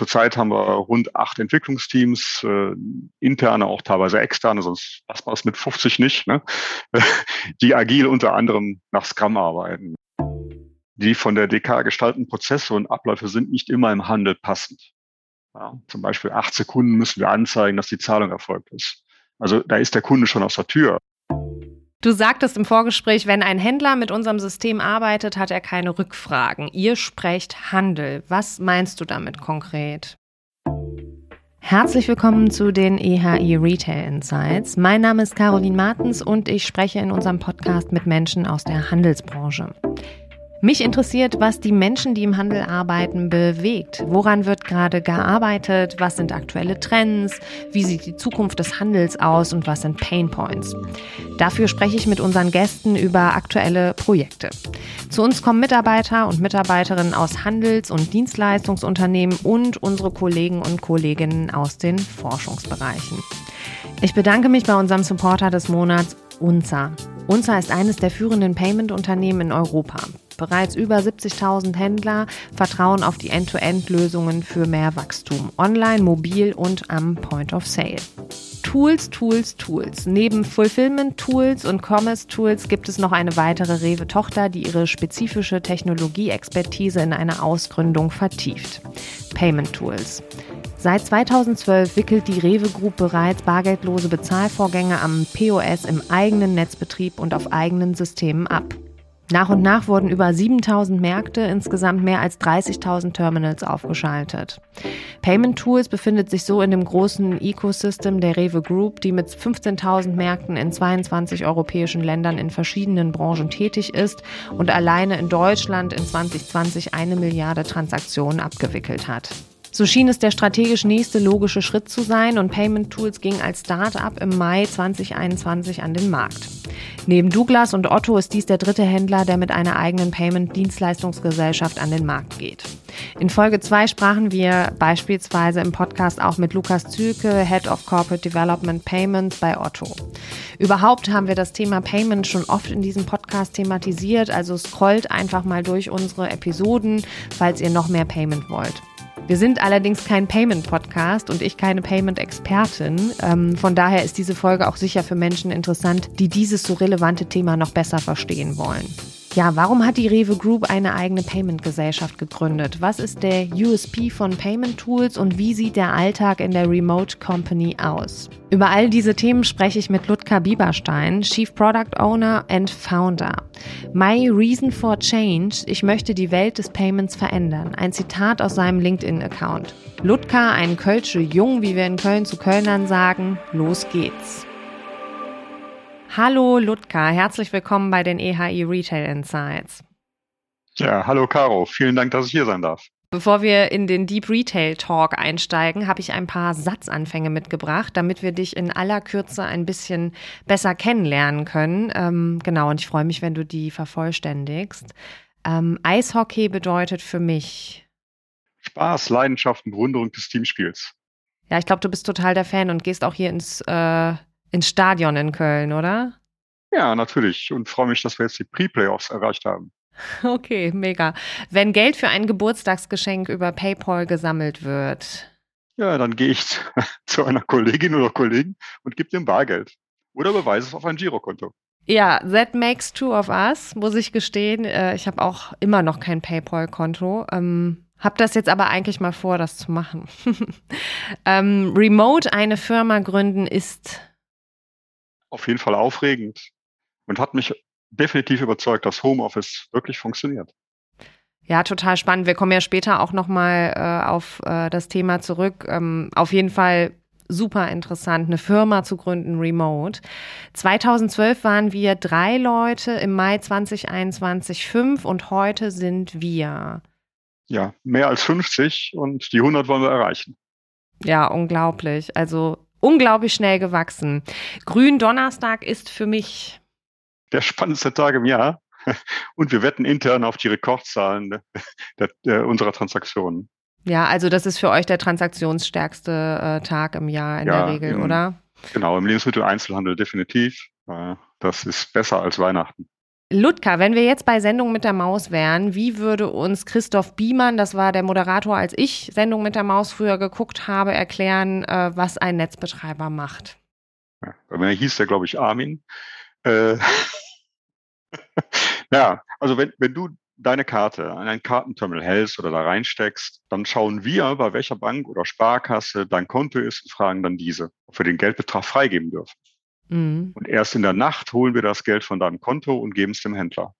zurzeit haben wir rund acht Entwicklungsteams, äh, interne, auch teilweise externe, sonst passt man es mit 50 nicht, ne? die agil unter anderem nach Scrum arbeiten. Die von der DK gestalteten Prozesse und Abläufe sind nicht immer im Handel passend. Ja, zum Beispiel acht Sekunden müssen wir anzeigen, dass die Zahlung erfolgt ist. Also da ist der Kunde schon aus der Tür. Du sagtest im Vorgespräch, wenn ein Händler mit unserem System arbeitet, hat er keine Rückfragen. Ihr sprecht Handel. Was meinst du damit konkret? Herzlich willkommen zu den EHI Retail Insights. Mein Name ist Caroline Martens und ich spreche in unserem Podcast mit Menschen aus der Handelsbranche. Mich interessiert, was die Menschen, die im Handel arbeiten, bewegt. Woran wird gerade gearbeitet? Was sind aktuelle Trends? Wie sieht die Zukunft des Handels aus und was sind Pain Points? Dafür spreche ich mit unseren Gästen über aktuelle Projekte. Zu uns kommen Mitarbeiter und Mitarbeiterinnen aus Handels- und Dienstleistungsunternehmen und unsere Kollegen und Kolleginnen aus den Forschungsbereichen. Ich bedanke mich bei unserem Supporter des Monats UNZA. UNZA ist eines der führenden Payment-Unternehmen in Europa. Bereits über 70.000 Händler vertrauen auf die End-to-End-Lösungen für mehr Wachstum, online, mobil und am Point of Sale. Tools, Tools, Tools. Neben Fulfillment-Tools und Commerce-Tools gibt es noch eine weitere Rewe-Tochter, die ihre spezifische Technologie-Expertise in eine Ausgründung vertieft. Payment-Tools. Seit 2012 wickelt die Rewe Group bereits bargeldlose Bezahlvorgänge am POS im eigenen Netzbetrieb und auf eigenen Systemen ab. Nach und nach wurden über 7000 Märkte, insgesamt mehr als 30.000 Terminals aufgeschaltet. Payment Tools befindet sich so in dem großen Ecosystem der Rewe Group, die mit 15.000 Märkten in 22 europäischen Ländern in verschiedenen Branchen tätig ist und alleine in Deutschland in 2020 eine Milliarde Transaktionen abgewickelt hat. So schien es der strategisch nächste logische Schritt zu sein und Payment Tools ging als Start-up im Mai 2021 an den Markt. Neben Douglas und Otto ist dies der dritte Händler, der mit einer eigenen Payment-Dienstleistungsgesellschaft an den Markt geht. In Folge 2 sprachen wir beispielsweise im Podcast auch mit Lukas Zülke, Head of Corporate Development Payments bei Otto. Überhaupt haben wir das Thema Payment schon oft in diesem Podcast thematisiert, also scrollt einfach mal durch unsere Episoden, falls ihr noch mehr Payment wollt. Wir sind allerdings kein Payment-Podcast und ich keine Payment-Expertin. Ähm, von daher ist diese Folge auch sicher für Menschen interessant, die dieses so relevante Thema noch besser verstehen wollen. Ja, warum hat die Rewe Group eine eigene Payment-Gesellschaft gegründet? Was ist der USP von Payment Tools und wie sieht der Alltag in der Remote Company aus? Über all diese Themen spreche ich mit Ludger Bieberstein, Chief Product Owner and Founder. My Reason for Change, ich möchte die Welt des Payments verändern. Ein Zitat aus seinem LinkedIn-Account. Ludger, ein Kölsche Jung, wie wir in Köln zu Kölnern sagen, los geht's. Hallo Ludka, herzlich willkommen bei den EHI Retail Insights. Ja, hallo Caro, vielen Dank, dass ich hier sein darf. Bevor wir in den Deep Retail Talk einsteigen, habe ich ein paar Satzanfänge mitgebracht, damit wir dich in aller Kürze ein bisschen besser kennenlernen können. Ähm, genau, und ich freue mich, wenn du die vervollständigst. Ähm, Eishockey bedeutet für mich Spaß, Leidenschaft und Bewunderung des Teamspiels. Ja, ich glaube, du bist total der Fan und gehst auch hier ins äh, ins Stadion in Köln, oder? Ja, natürlich. Und freue mich, dass wir jetzt die Pre-Playoffs erreicht haben. Okay, mega. Wenn Geld für ein Geburtstagsgeschenk über PayPal gesammelt wird. Ja, dann gehe ich zu einer Kollegin oder Kollegen und gebe dem Bargeld. Oder beweise es auf ein Girokonto. Ja, that makes two of us, muss ich gestehen. Äh, ich habe auch immer noch kein PayPal-Konto. Ähm, hab das jetzt aber eigentlich mal vor, das zu machen. ähm, remote eine Firma gründen ist auf jeden Fall aufregend und hat mich definitiv überzeugt, dass Homeoffice wirklich funktioniert. Ja, total spannend. Wir kommen ja später auch nochmal äh, auf äh, das Thema zurück. Ähm, auf jeden Fall super interessant, eine Firma zu gründen, remote. 2012 waren wir drei Leute, im Mai 2021 fünf und heute sind wir. Ja, mehr als 50 und die 100 wollen wir erreichen. Ja, unglaublich. Also unglaublich schnell gewachsen. Gründonnerstag ist für mich der spannendste Tag im Jahr. Und wir wetten intern auf die Rekordzahlen der, der, unserer Transaktionen. Ja, also das ist für euch der transaktionsstärkste äh, Tag im Jahr in ja, der Regel, im, oder? Genau, im Lebensmitteleinzelhandel definitiv. Äh, das ist besser als Weihnachten. Ludka, wenn wir jetzt bei Sendung mit der Maus wären, wie würde uns Christoph Biemann, das war der Moderator, als ich Sendung mit der Maus früher geguckt habe, erklären, äh, was ein Netzbetreiber macht? Ja, mir hieß der, glaube ich, Armin. Äh, ja, also wenn, wenn du deine Karte an ein Kartenterminal hältst oder da reinsteckst, dann schauen wir, bei welcher Bank oder Sparkasse dein Konto ist und fragen dann diese, ob wir den Geldbetrag freigeben dürfen. Mhm. Und erst in der Nacht holen wir das Geld von deinem Konto und geben es dem Händler,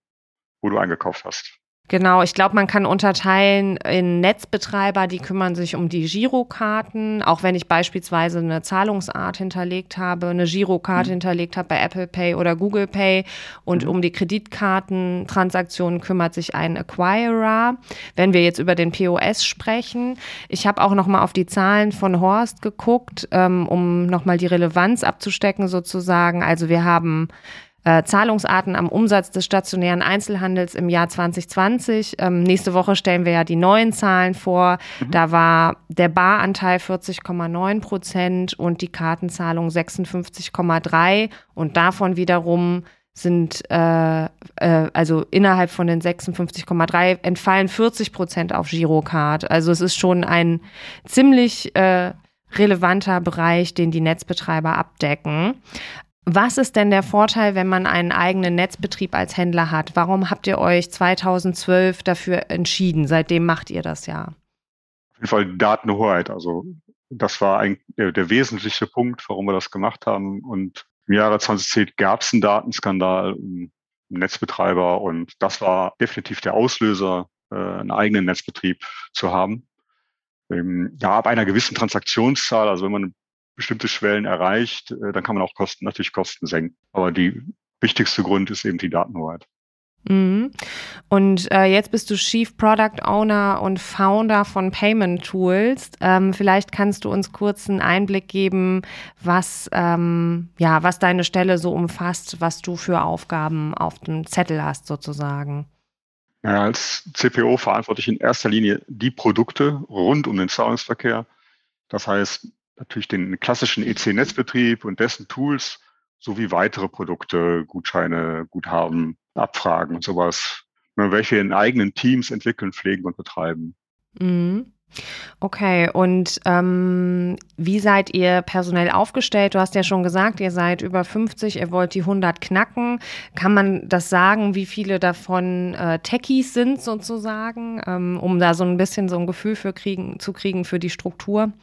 wo du eingekauft hast. Genau, ich glaube, man kann unterteilen in Netzbetreiber, die kümmern sich um die Girokarten, auch wenn ich beispielsweise eine Zahlungsart hinterlegt habe, eine Girokarte mhm. hinterlegt habe bei Apple Pay oder Google Pay und mhm. um die Kreditkartentransaktionen kümmert sich ein Acquirer. Wenn wir jetzt über den POS sprechen, ich habe auch noch mal auf die Zahlen von Horst geguckt, ähm, um noch mal die Relevanz abzustecken sozusagen. Also wir haben äh, Zahlungsarten am Umsatz des stationären Einzelhandels im Jahr 2020. Ähm, nächste Woche stellen wir ja die neuen Zahlen vor. Mhm. Da war der Baranteil 40,9 Prozent und die Kartenzahlung 56,3 und davon wiederum sind äh, äh, also innerhalb von den 56,3 entfallen 40 Prozent auf Girocard. Also es ist schon ein ziemlich äh, relevanter Bereich, den die Netzbetreiber abdecken. Was ist denn der Vorteil, wenn man einen eigenen Netzbetrieb als Händler hat? Warum habt ihr euch 2012 dafür entschieden? Seitdem macht ihr das ja. Auf jeden Fall Datenhoheit. Also das war ein, der, der wesentliche Punkt, warum wir das gemacht haben. Und im Jahre 2010 gab es einen Datenskandal im Netzbetreiber und das war definitiv der Auslöser, äh, einen eigenen Netzbetrieb zu haben. Ähm, ja, ab einer gewissen Transaktionszahl, also wenn man bestimmte Schwellen erreicht, äh, dann kann man auch Kosten, natürlich Kosten senken. Aber die wichtigste Grund ist eben die Datenhoheit. Mhm. Und äh, jetzt bist du Chief Product Owner und Founder von Payment Tools. Ähm, vielleicht kannst du uns kurz einen Einblick geben, was, ähm, ja, was deine Stelle so umfasst, was du für Aufgaben auf dem Zettel hast sozusagen. Ja, als CPO verantworte ich in erster Linie die Produkte rund um den Zahlungsverkehr. Das heißt, natürlich den klassischen EC-Netzbetrieb und dessen Tools sowie weitere Produkte, Gutscheine, Guthaben, Abfragen und sowas, ne, welche in eigenen Teams entwickeln, pflegen und betreiben. Mhm. Okay, und ähm, wie seid ihr personell aufgestellt? Du hast ja schon gesagt, ihr seid über 50, ihr wollt die 100 knacken. Kann man das sagen, wie viele davon äh, Techies sind sozusagen, ähm, um da so ein bisschen so ein Gefühl für kriegen, zu kriegen für die Struktur?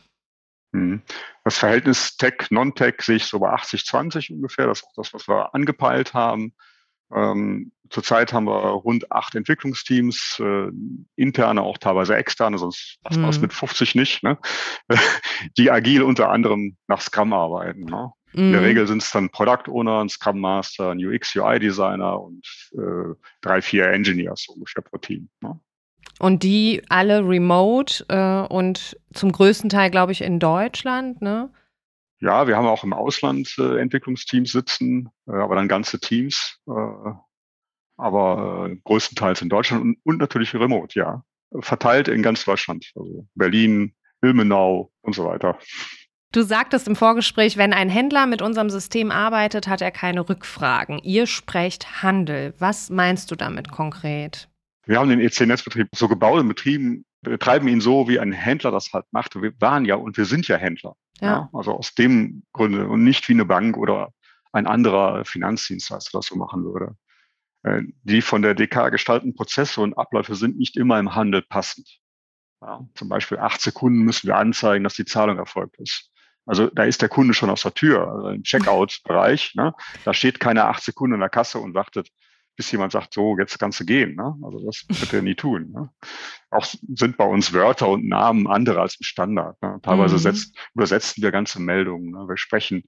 Mhm. Das Verhältnis Tech, Non-Tech sehe ich so bei 80-20 ungefähr. Das ist auch das, was wir angepeilt haben. Ähm, zurzeit haben wir rund acht Entwicklungsteams, äh, interne, auch teilweise externe, sonst passt mhm. das mit 50 nicht, ne? die agil unter anderem nach Scrum arbeiten. Ne? Mhm. In der mhm. Regel sind es dann Product Owner, ein Scrum Master, ein UX, UI Designer und äh, drei, vier Engineers ungefähr pro Team. Ne? Und die alle remote äh, und zum größten Teil, glaube ich, in Deutschland, ne? Ja, wir haben auch im Ausland äh, Entwicklungsteams sitzen, äh, aber dann ganze Teams, äh, aber äh, größtenteils in Deutschland und, und natürlich remote, ja. Verteilt in ganz Deutschland, also Berlin, Ilmenau und so weiter. Du sagtest im Vorgespräch, wenn ein Händler mit unserem System arbeitet, hat er keine Rückfragen. Ihr sprecht Handel. Was meinst du damit konkret? Wir haben den EC-Netzbetrieb so gebaut und betrieben, betreiben ihn so, wie ein Händler das halt macht. Wir waren ja und wir sind ja Händler. Ja. ja. Also aus dem Grunde und nicht wie eine Bank oder ein anderer Finanzdienstleister das so machen würde. Äh, die von der DK gestalteten Prozesse und Abläufe sind nicht immer im Handel passend. Ja, zum Beispiel acht Sekunden müssen wir anzeigen, dass die Zahlung erfolgt ist. Also da ist der Kunde schon aus der Tür, also im Checkout-Bereich. Ne? Da steht keine acht Sekunden in der Kasse und wartet, bis jemand sagt, so, jetzt kannst du gehen. Ne? Also das wird er nie tun. Ne? Auch sind bei uns Wörter und Namen andere als im Standard. Ne? Teilweise mhm. setzt, übersetzen wir ganze Meldungen. Ne? Wir sprechen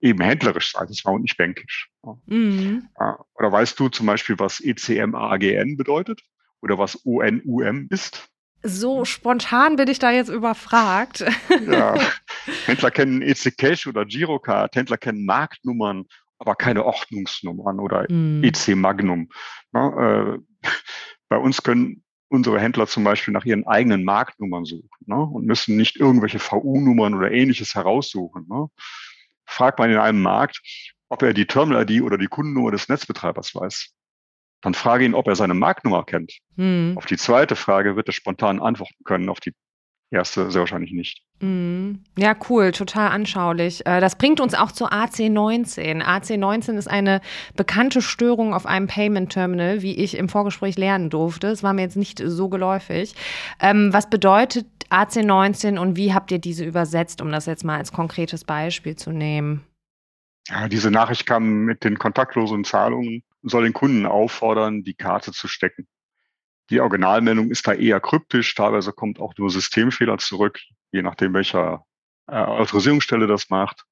eben händlerisch, sage ich mal, und nicht bankisch. Ne? Mhm. Oder weißt du zum Beispiel, was ECMAGN bedeutet? Oder was ONUM ist? So spontan bin ich da jetzt überfragt. Ja, Händler kennen EC Cash oder Girocard, Händler kennen Marktnummern aber keine Ordnungsnummern oder mhm. EC Magnum. Ne, äh, bei uns können unsere Händler zum Beispiel nach ihren eigenen Marktnummern suchen ne, und müssen nicht irgendwelche VU-Nummern oder ähnliches heraussuchen. Ne. Fragt man in einem Markt, ob er die Terminal-ID oder die Kundennummer des Netzbetreibers weiß. Dann frage ihn, ob er seine Marktnummer kennt. Hm. Auf die zweite Frage wird er spontan antworten können, auf die erste sehr wahrscheinlich nicht. Mhm. Ja, cool, total anschaulich. Äh, das bringt uns auch zu AC19. AC19 ist eine bekannte Störung auf einem Payment Terminal, wie ich im Vorgespräch lernen durfte. Es war mir jetzt nicht so geläufig. Ähm, was bedeutet AC19 und wie habt ihr diese übersetzt, um das jetzt mal als konkretes Beispiel zu nehmen? Ja, diese Nachricht kam mit den kontaktlosen Zahlungen und soll den Kunden auffordern, die Karte zu stecken. Die Originalmeldung ist da eher kryptisch, teilweise kommt auch nur Systemfehler zurück, je nachdem welcher äh, Autorisierungsstelle das macht.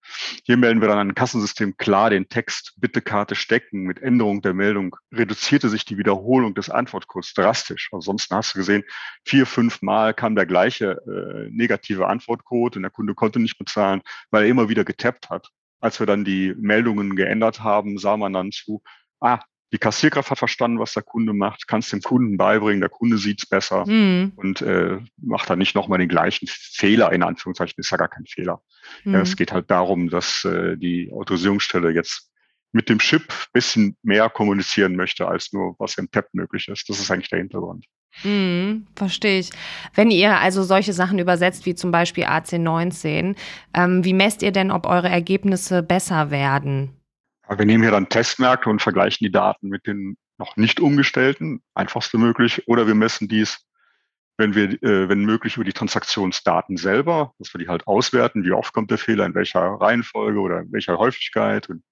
Hier melden wir dann an Kassensystem klar den Text, bitte Karte stecken. Mit Änderung der Meldung reduzierte sich die Wiederholung des Antwortcodes drastisch. Ansonsten hast du gesehen, vier, fünf Mal kam der gleiche äh, negative Antwortcode und der Kunde konnte nicht bezahlen, weil er immer wieder getappt hat. Als wir dann die Meldungen geändert haben, sah man dann zu, ah, die Kassierkraft hat verstanden, was der Kunde macht, kann es dem Kunden beibringen, der Kunde sieht es besser mhm. und äh, macht dann nicht nochmal den gleichen Fehler, in Anführungszeichen, ist ja gar kein Fehler. Mhm. Ja, es geht halt darum, dass äh, die Autorisierungsstelle jetzt mit dem Chip bisschen mehr kommunizieren möchte, als nur was im PEP möglich ist. Das ist eigentlich der Hintergrund. Mm, verstehe ich. Wenn ihr also solche Sachen übersetzt, wie zum Beispiel AC19, ähm, wie messt ihr denn, ob eure Ergebnisse besser werden? Wir nehmen hier dann Testmärkte und vergleichen die Daten mit den noch nicht umgestellten, einfachste möglich, oder wir messen dies, wenn wir, äh, wenn möglich, über die Transaktionsdaten selber, dass wir die halt auswerten, wie oft kommt der Fehler, in welcher Reihenfolge oder in welcher Häufigkeit und,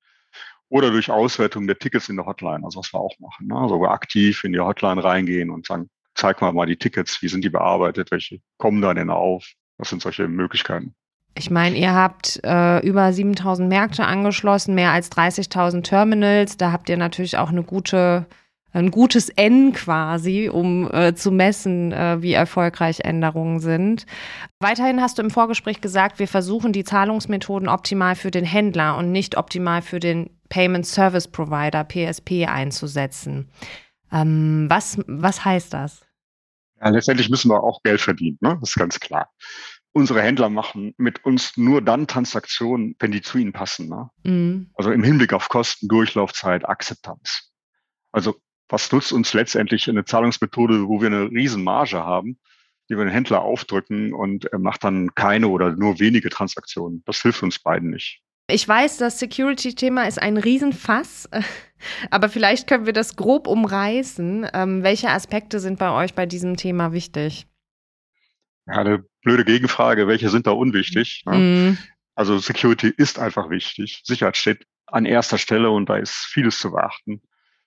oder durch Auswertung der Tickets in der Hotline, also was wir auch machen. Ne? Also aktiv in die Hotline reingehen und sagen, zeig mal mal die Tickets, wie sind die bearbeitet, welche kommen da denn auf? Das sind solche Möglichkeiten. Ich meine, ihr habt äh, über 7000 Märkte angeschlossen, mehr als 30.000 Terminals. Da habt ihr natürlich auch eine gute, ein gutes N quasi, um äh, zu messen, äh, wie erfolgreich Änderungen sind. Weiterhin hast du im Vorgespräch gesagt, wir versuchen die Zahlungsmethoden optimal für den Händler und nicht optimal für den Payment Service Provider, PSP, einzusetzen. Ähm, was, was heißt das? Ja, letztendlich müssen wir auch Geld verdienen, ne? das ist ganz klar unsere Händler machen mit uns nur dann Transaktionen, wenn die zu ihnen passen. Ne? Mhm. Also im Hinblick auf Kosten, Durchlaufzeit, Akzeptanz. Also was nutzt uns letztendlich eine Zahlungsmethode, wo wir eine Riesenmarge haben, die wir den Händler aufdrücken und er macht dann keine oder nur wenige Transaktionen. Das hilft uns beiden nicht. Ich weiß, das Security-Thema ist ein Riesenfass, aber vielleicht können wir das grob umreißen. Ähm, welche Aspekte sind bei euch bei diesem Thema wichtig? Ja, eine blöde Gegenfrage, welche sind da unwichtig? Ne? Mhm. Also Security ist einfach wichtig. Sicherheit steht an erster Stelle und da ist vieles zu beachten.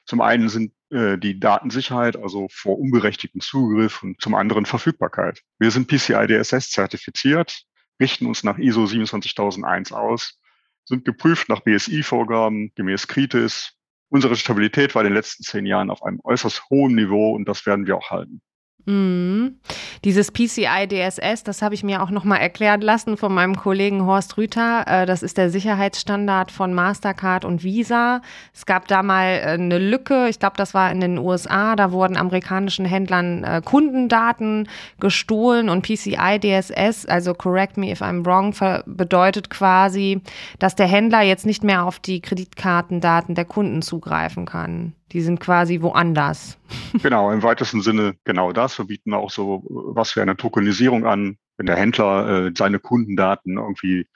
Zum einen sind äh, die Datensicherheit, also vor unberechtigtem Zugriff und zum anderen Verfügbarkeit. Wir sind PCI DSS zertifiziert, richten uns nach ISO 27001 aus, sind geprüft nach BSI-Vorgaben gemäß Kritis. Unsere Stabilität war in den letzten zehn Jahren auf einem äußerst hohen Niveau und das werden wir auch halten. Mhm. Dieses PCI DSS, das habe ich mir auch nochmal erklären lassen von meinem Kollegen Horst Rüther. Äh, das ist der Sicherheitsstandard von Mastercard und Visa. Es gab da mal äh, eine Lücke, ich glaube, das war in den USA, da wurden amerikanischen Händlern äh, Kundendaten gestohlen und PCI DSS, also correct me if I'm wrong, bedeutet quasi, dass der Händler jetzt nicht mehr auf die Kreditkartendaten der Kunden zugreifen kann. Die sind quasi woanders. Genau, im weitesten Sinne genau das. Wir bieten auch so was für eine Tokenisierung an, wenn der Händler äh, seine Kundendaten irgendwie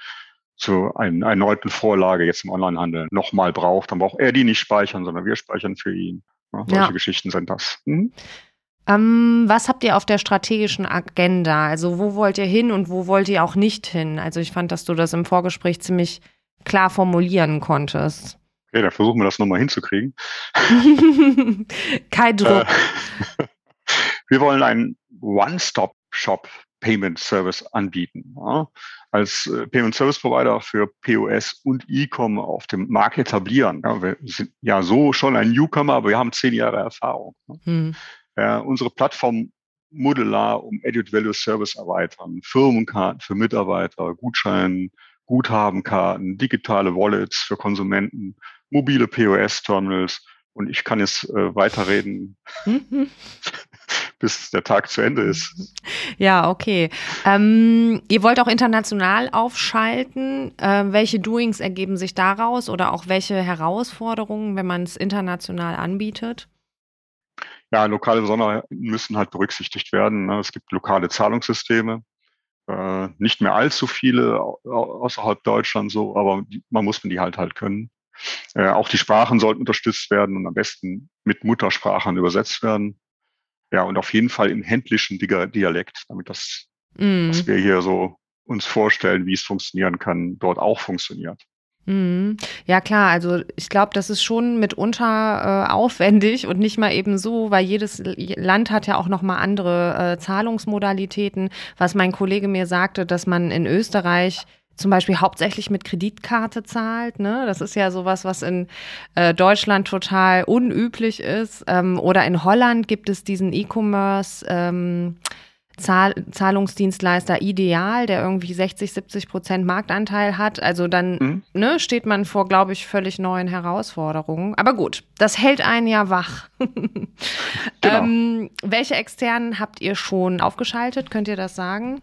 zu einer erneuten Vorlage jetzt im Onlinehandel nochmal braucht, dann braucht er die nicht speichern, sondern wir speichern für ihn. Ja, solche ja. Geschichten sind das. Mhm. Ähm, was habt ihr auf der strategischen Agenda? Also wo wollt ihr hin und wo wollt ihr auch nicht hin? Also ich fand, dass du das im Vorgespräch ziemlich klar formulieren konntest. Okay, dann versuchen wir das nochmal hinzukriegen. Kein Druck. Äh, wir wollen einen One-Stop-Shop Payment Service anbieten. Ja, als äh, Payment Service Provider für POS und E-Com auf dem Markt etablieren. Ja, wir sind ja so schon ein Newcomer, aber wir haben zehn Jahre Erfahrung. Ne? Hm. Ja, unsere Plattform modular um Edit Value Service erweitern, Firmenkarten für Mitarbeiter, Gutschein, Guthabenkarten, digitale Wallets für Konsumenten, mobile POS-Terminals und ich kann jetzt äh, weiterreden, bis der Tag zu Ende ist. Ja, okay. Ähm, ihr wollt auch international aufschalten. Äh, welche Doings ergeben sich daraus oder auch welche Herausforderungen, wenn man es international anbietet? Ja, lokale Besonderheiten müssen halt berücksichtigt werden. Ne? Es gibt lokale Zahlungssysteme, äh, nicht mehr allzu viele außerhalb Deutschlands so, aber man muss man die halt halt können. Äh, auch die Sprachen sollten unterstützt werden und am besten mit Muttersprachen übersetzt werden. Ja, und auf jeden Fall im händlischen Dialekt, damit das, mm. was wir hier so uns vorstellen, wie es funktionieren kann, dort auch funktioniert. Mhm. Ja klar, also ich glaube, das ist schon mitunter äh, aufwendig und nicht mal eben so, weil jedes Land hat ja auch noch mal andere äh, Zahlungsmodalitäten. Was mein Kollege mir sagte, dass man in Österreich zum Beispiel hauptsächlich mit Kreditkarte zahlt. Ne? Das ist ja sowas, was in äh, Deutschland total unüblich ist. Ähm, oder in Holland gibt es diesen E-Commerce. Ähm, Zahl Zahlungsdienstleister ideal, der irgendwie 60, 70 Prozent Marktanteil hat. Also dann mhm. ne, steht man vor, glaube ich, völlig neuen Herausforderungen. Aber gut, das hält einen ja wach. genau. ähm, welche externen habt ihr schon aufgeschaltet? Könnt ihr das sagen?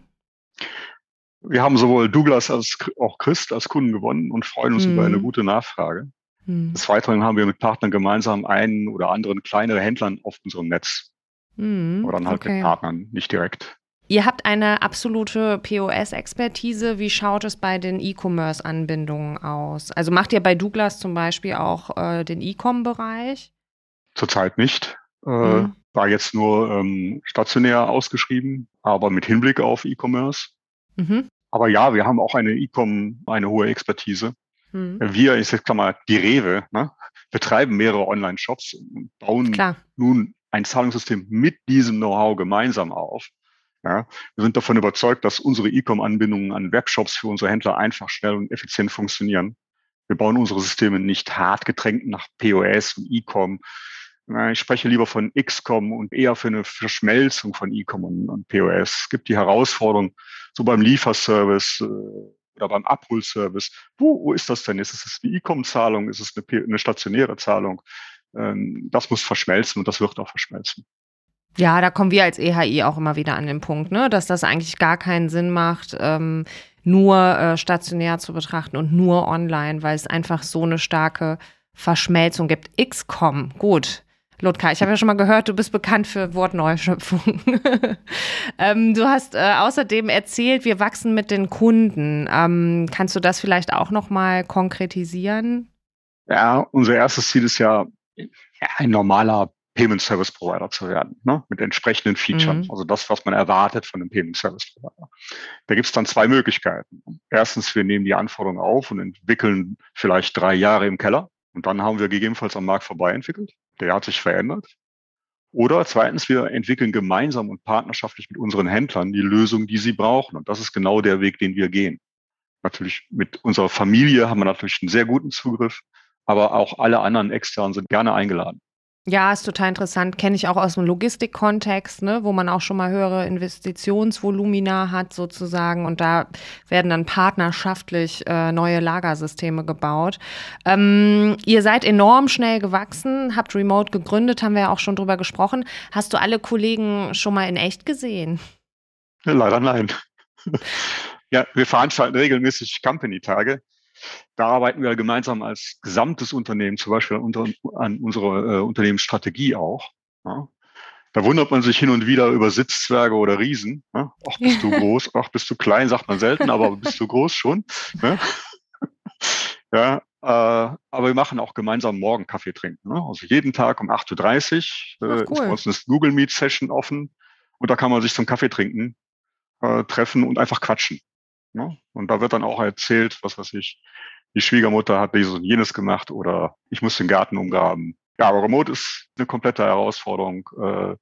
Wir haben sowohl Douglas als auch Christ als Kunden gewonnen und freuen uns mhm. über eine gute Nachfrage. Mhm. Des Weiteren haben wir mit Partnern gemeinsam einen oder anderen kleinere Händlern auf unserem Netz. Mhm, Aber dann halt okay. mit Partnern, nicht direkt. Ihr habt eine absolute POS-Expertise. Wie schaut es bei den E-Commerce-Anbindungen aus? Also macht ihr bei Douglas zum Beispiel auch äh, den E-Com-Bereich? Zurzeit nicht. Äh, mhm. War jetzt nur ähm, stationär ausgeschrieben, aber mit Hinblick auf E-Commerce. Mhm. Aber ja, wir haben auch eine E-Com, eine hohe Expertise. Mhm. Wir, ich sag mal, die Rewe, ne, betreiben mehrere Online-Shops und bauen Klar. nun ein Zahlungssystem mit diesem Know-how gemeinsam auf. Ja, wir sind davon überzeugt, dass unsere E-Com-Anbindungen an Webshops für unsere Händler einfach, schnell und effizient funktionieren. Wir bauen unsere Systeme nicht hart getränkt nach POS und E-Com. Ich spreche lieber von XCOM und eher für eine Verschmelzung von E-Com und, und, POS. Es gibt die Herausforderung, so beim Lieferservice äh, oder beim Abholservice. Wo, wo ist das denn? Ist es eine E-Com-Zahlung? Ist es eine, eine stationäre Zahlung? Ähm, das muss verschmelzen und das wird auch verschmelzen. Ja, da kommen wir als EHI auch immer wieder an den Punkt, ne, dass das eigentlich gar keinen Sinn macht, ähm, nur äh, stationär zu betrachten und nur online, weil es einfach so eine starke Verschmelzung gibt. XCOM, gut. Lotka, ich habe ja schon mal gehört, du bist bekannt für Wortneuschöpfung. ähm, du hast äh, außerdem erzählt, wir wachsen mit den Kunden. Ähm, kannst du das vielleicht auch noch mal konkretisieren? Ja, unser erstes Ziel ist ja, ein normaler Payment Service Provider zu werden, ne? mit entsprechenden Features. Mhm. Also das, was man erwartet von einem Payment Service Provider. Da gibt es dann zwei Möglichkeiten. Erstens, wir nehmen die Anforderungen auf und entwickeln vielleicht drei Jahre im Keller und dann haben wir gegebenenfalls am Markt vorbei entwickelt. Der hat sich verändert. Oder zweitens, wir entwickeln gemeinsam und partnerschaftlich mit unseren Händlern die Lösung, die sie brauchen. Und das ist genau der Weg, den wir gehen. Natürlich mit unserer Familie haben wir natürlich einen sehr guten Zugriff aber auch alle anderen externen sind gerne eingeladen. Ja, ist total interessant. Kenne ich auch aus dem Logistikkontext, ne, wo man auch schon mal höhere Investitionsvolumina hat sozusagen. Und da werden dann partnerschaftlich äh, neue Lagersysteme gebaut. Ähm, ihr seid enorm schnell gewachsen, habt Remote gegründet, haben wir ja auch schon drüber gesprochen. Hast du alle Kollegen schon mal in echt gesehen? Leider nein. ja, wir veranstalten regelmäßig Company-Tage. Da arbeiten wir gemeinsam als gesamtes Unternehmen, zum Beispiel an, unserer äh, Unternehmensstrategie auch. Ja. Da wundert man sich hin und wieder über Sitzzwerge oder Riesen. Ja. Ach, bist du groß, ach, bist du klein, sagt man selten, aber bist du groß schon. Ne? Ja, äh, aber wir machen auch gemeinsam morgen Kaffee trinken. Ne? Also jeden Tag um 8.30 Uhr äh, cool. ist bei uns eine Google Meet Session offen und da kann man sich zum Kaffee trinken äh, treffen und einfach quatschen. Ne? Und da wird dann auch erzählt, was weiß ich, die Schwiegermutter hat dieses und jenes gemacht oder ich muss den Garten umgraben. Ja, aber Remote ist eine komplette Herausforderung, äh,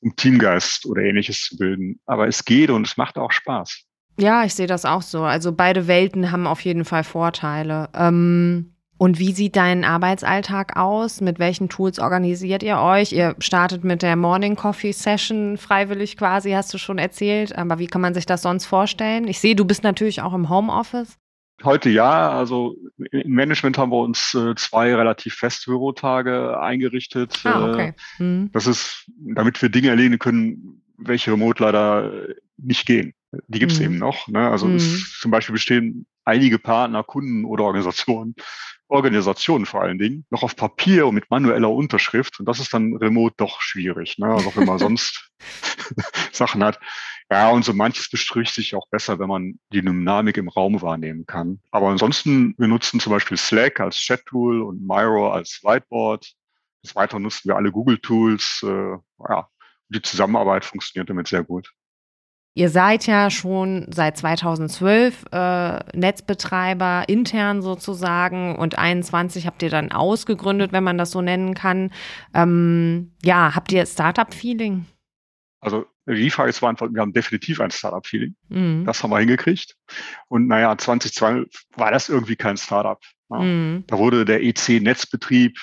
um Teamgeist oder ähnliches zu bilden. Aber es geht und es macht auch Spaß. Ja, ich sehe das auch so. Also beide Welten haben auf jeden Fall Vorteile. Ähm und wie sieht dein Arbeitsalltag aus? Mit welchen Tools organisiert ihr euch? Ihr startet mit der Morning Coffee Session freiwillig quasi, hast du schon erzählt. Aber wie kann man sich das sonst vorstellen? Ich sehe, du bist natürlich auch im Homeoffice. Heute ja, also im Management haben wir uns äh, zwei relativ feste Bürotage eingerichtet. Ah, okay. Äh, mhm. Das ist, damit wir Dinge erledigen können, welche remote leider nicht gehen. Die gibt's mhm. eben noch. Ne? Also mhm. es, zum Beispiel bestehen einige Partner, Kunden oder Organisationen, Organisationen vor allen Dingen, noch auf Papier und mit manueller Unterschrift. Und das ist dann remote doch schwierig, ne? also wenn man sonst Sachen hat. Ja, und so manches bestrücht sich auch besser, wenn man die Dynamik im Raum wahrnehmen kann. Aber ansonsten, wir nutzen zum Beispiel Slack als Chat-Tool und Miro als Whiteboard. Des Weiteren nutzen wir alle Google-Tools. Äh, ja, die Zusammenarbeit funktioniert damit sehr gut. Ihr seid ja schon seit 2012 äh, Netzbetreiber intern sozusagen und 21 habt ihr dann ausgegründet, wenn man das so nennen kann. Ähm, ja, habt ihr Startup-Feeling? Also die Frage ist einfach, wir haben definitiv ein Startup-Feeling. Mhm. Das haben wir hingekriegt. Und naja, 2012 war das irgendwie kein Startup. Ja. Mhm. Da wurde der EC-Netzbetrieb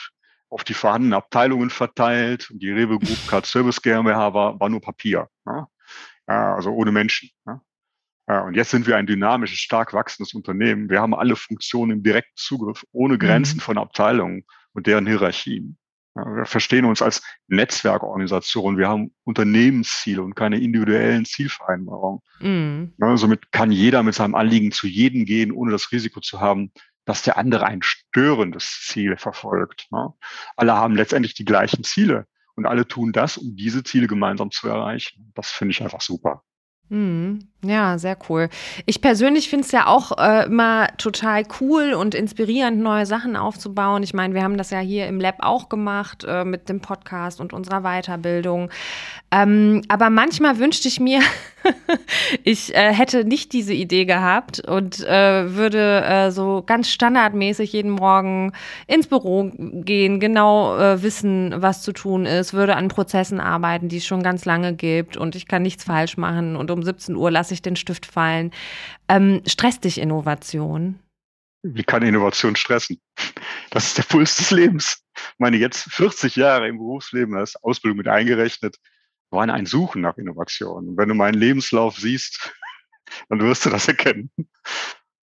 auf die vorhandenen Abteilungen verteilt und die Rewe Group Card Service GmbH war, war nur Papier. Ja also ohne Menschen. Und jetzt sind wir ein dynamisches, stark wachsendes Unternehmen. Wir haben alle Funktionen im direkten Zugriff, ohne Grenzen mhm. von Abteilungen und deren Hierarchien. Wir verstehen uns als Netzwerkorganisation. Wir haben Unternehmensziele und keine individuellen Zielvereinbarungen. Mhm. somit kann jeder mit seinem Anliegen zu jedem gehen, ohne das Risiko zu haben, dass der andere ein störendes Ziel verfolgt. Alle haben letztendlich die gleichen Ziele. Und alle tun das, um diese Ziele gemeinsam zu erreichen. Das finde ich einfach super. Mhm. Ja, sehr cool. Ich persönlich finde es ja auch äh, immer total cool und inspirierend, neue Sachen aufzubauen. Ich meine, wir haben das ja hier im Lab auch gemacht äh, mit dem Podcast und unserer Weiterbildung. Ähm, aber manchmal wünschte ich mir, ich äh, hätte nicht diese Idee gehabt und äh, würde äh, so ganz standardmäßig jeden Morgen ins Büro gehen, genau äh, wissen, was zu tun ist, würde an Prozessen arbeiten, die es schon ganz lange gibt und ich kann nichts falsch machen und um 17 Uhr lasse ich den Stift fallen. Ähm, stresst dich Innovation? Wie kann Innovation stressen? Das ist der Puls des Lebens. Meine jetzt 40 Jahre im Berufsleben als Ausbildung mit eingerechnet, waren ein Suchen nach Innovation. Und wenn du meinen Lebenslauf siehst, dann wirst du das erkennen.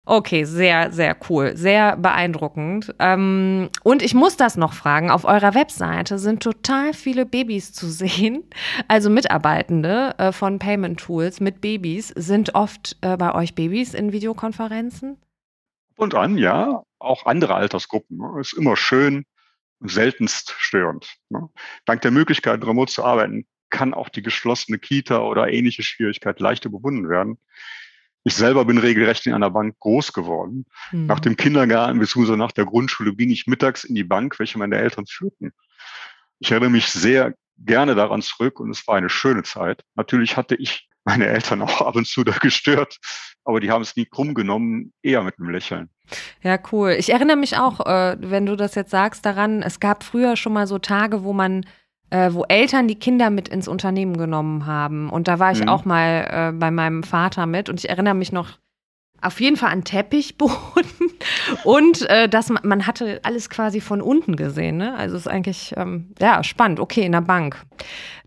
Okay, sehr, sehr cool, sehr beeindruckend. Ähm, und ich muss das noch fragen, auf eurer Webseite sind total viele Babys zu sehen. Also Mitarbeitende äh, von Payment Tools mit Babys. Sind oft äh, bei euch Babys in Videokonferenzen? Und an, ja. Auch andere Altersgruppen. Ne? Ist immer schön seltenst störend. Ne? Dank der Möglichkeit, remote zu arbeiten, kann auch die geschlossene Kita oder ähnliche Schwierigkeit leicht überwunden werden. Ich selber bin regelrecht in einer Bank groß geworden. Mhm. Nach dem Kindergarten bzw. nach der Grundschule ging ich mittags in die Bank, welche meine Eltern führten. Ich erinnere mich sehr gerne daran zurück und es war eine schöne Zeit. Natürlich hatte ich meine Eltern auch ab und zu da gestört, aber die haben es nie krumm genommen, eher mit einem Lächeln. Ja, cool. Ich erinnere mich auch, äh, wenn du das jetzt sagst, daran, es gab früher schon mal so Tage, wo man äh, wo Eltern die Kinder mit ins Unternehmen genommen haben. Und da war ich mhm. auch mal äh, bei meinem Vater mit und ich erinnere mich noch auf jeden Fall an Teppichboden und äh, dass man, man hatte alles quasi von unten gesehen. Ne? Also ist eigentlich ähm, ja spannend. Okay, in der Bank.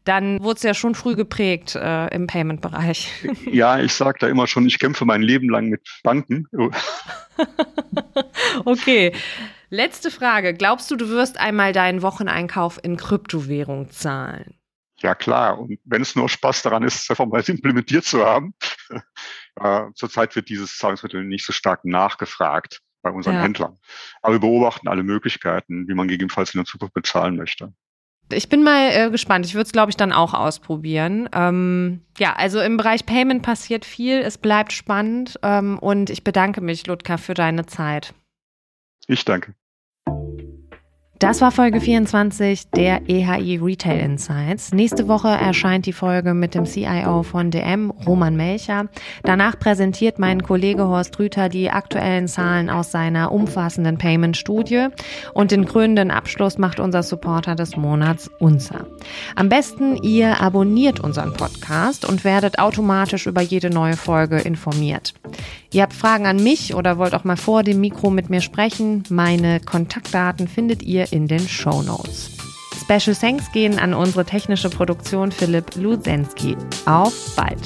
Dann wurde es ja schon früh geprägt äh, im Payment-Bereich. Ja, ich sage da immer schon, ich kämpfe mein Leben lang mit Banken. okay. Letzte Frage. Glaubst du, du wirst einmal deinen Wocheneinkauf in Kryptowährung zahlen? Ja, klar. Und wenn es nur Spaß daran ist, es einfach mal implementiert zu haben. äh, zurzeit wird dieses Zahlungsmittel nicht so stark nachgefragt bei unseren ja. Händlern. Aber wir beobachten alle Möglichkeiten, wie man gegebenenfalls in der Zukunft bezahlen möchte. Ich bin mal äh, gespannt. Ich würde es, glaube ich, dann auch ausprobieren. Ähm, ja, also im Bereich Payment passiert viel. Es bleibt spannend. Ähm, und ich bedanke mich, Ludka, für deine Zeit. Ich danke. Das war Folge 24 der EHI Retail Insights. Nächste Woche erscheint die Folge mit dem CIO von DM, Roman Melcher. Danach präsentiert mein Kollege Horst Rüther die aktuellen Zahlen aus seiner umfassenden Payment-Studie. Und den krönenden Abschluss macht unser Supporter des Monats Unser. Am besten ihr abonniert unseren Podcast und werdet automatisch über jede neue Folge informiert. Ihr habt Fragen an mich oder wollt auch mal vor dem Mikro mit mir sprechen? Meine Kontaktdaten findet ihr in den Show Notes. Special Thanks gehen an unsere technische Produktion Philipp Luzenski. Auf bald!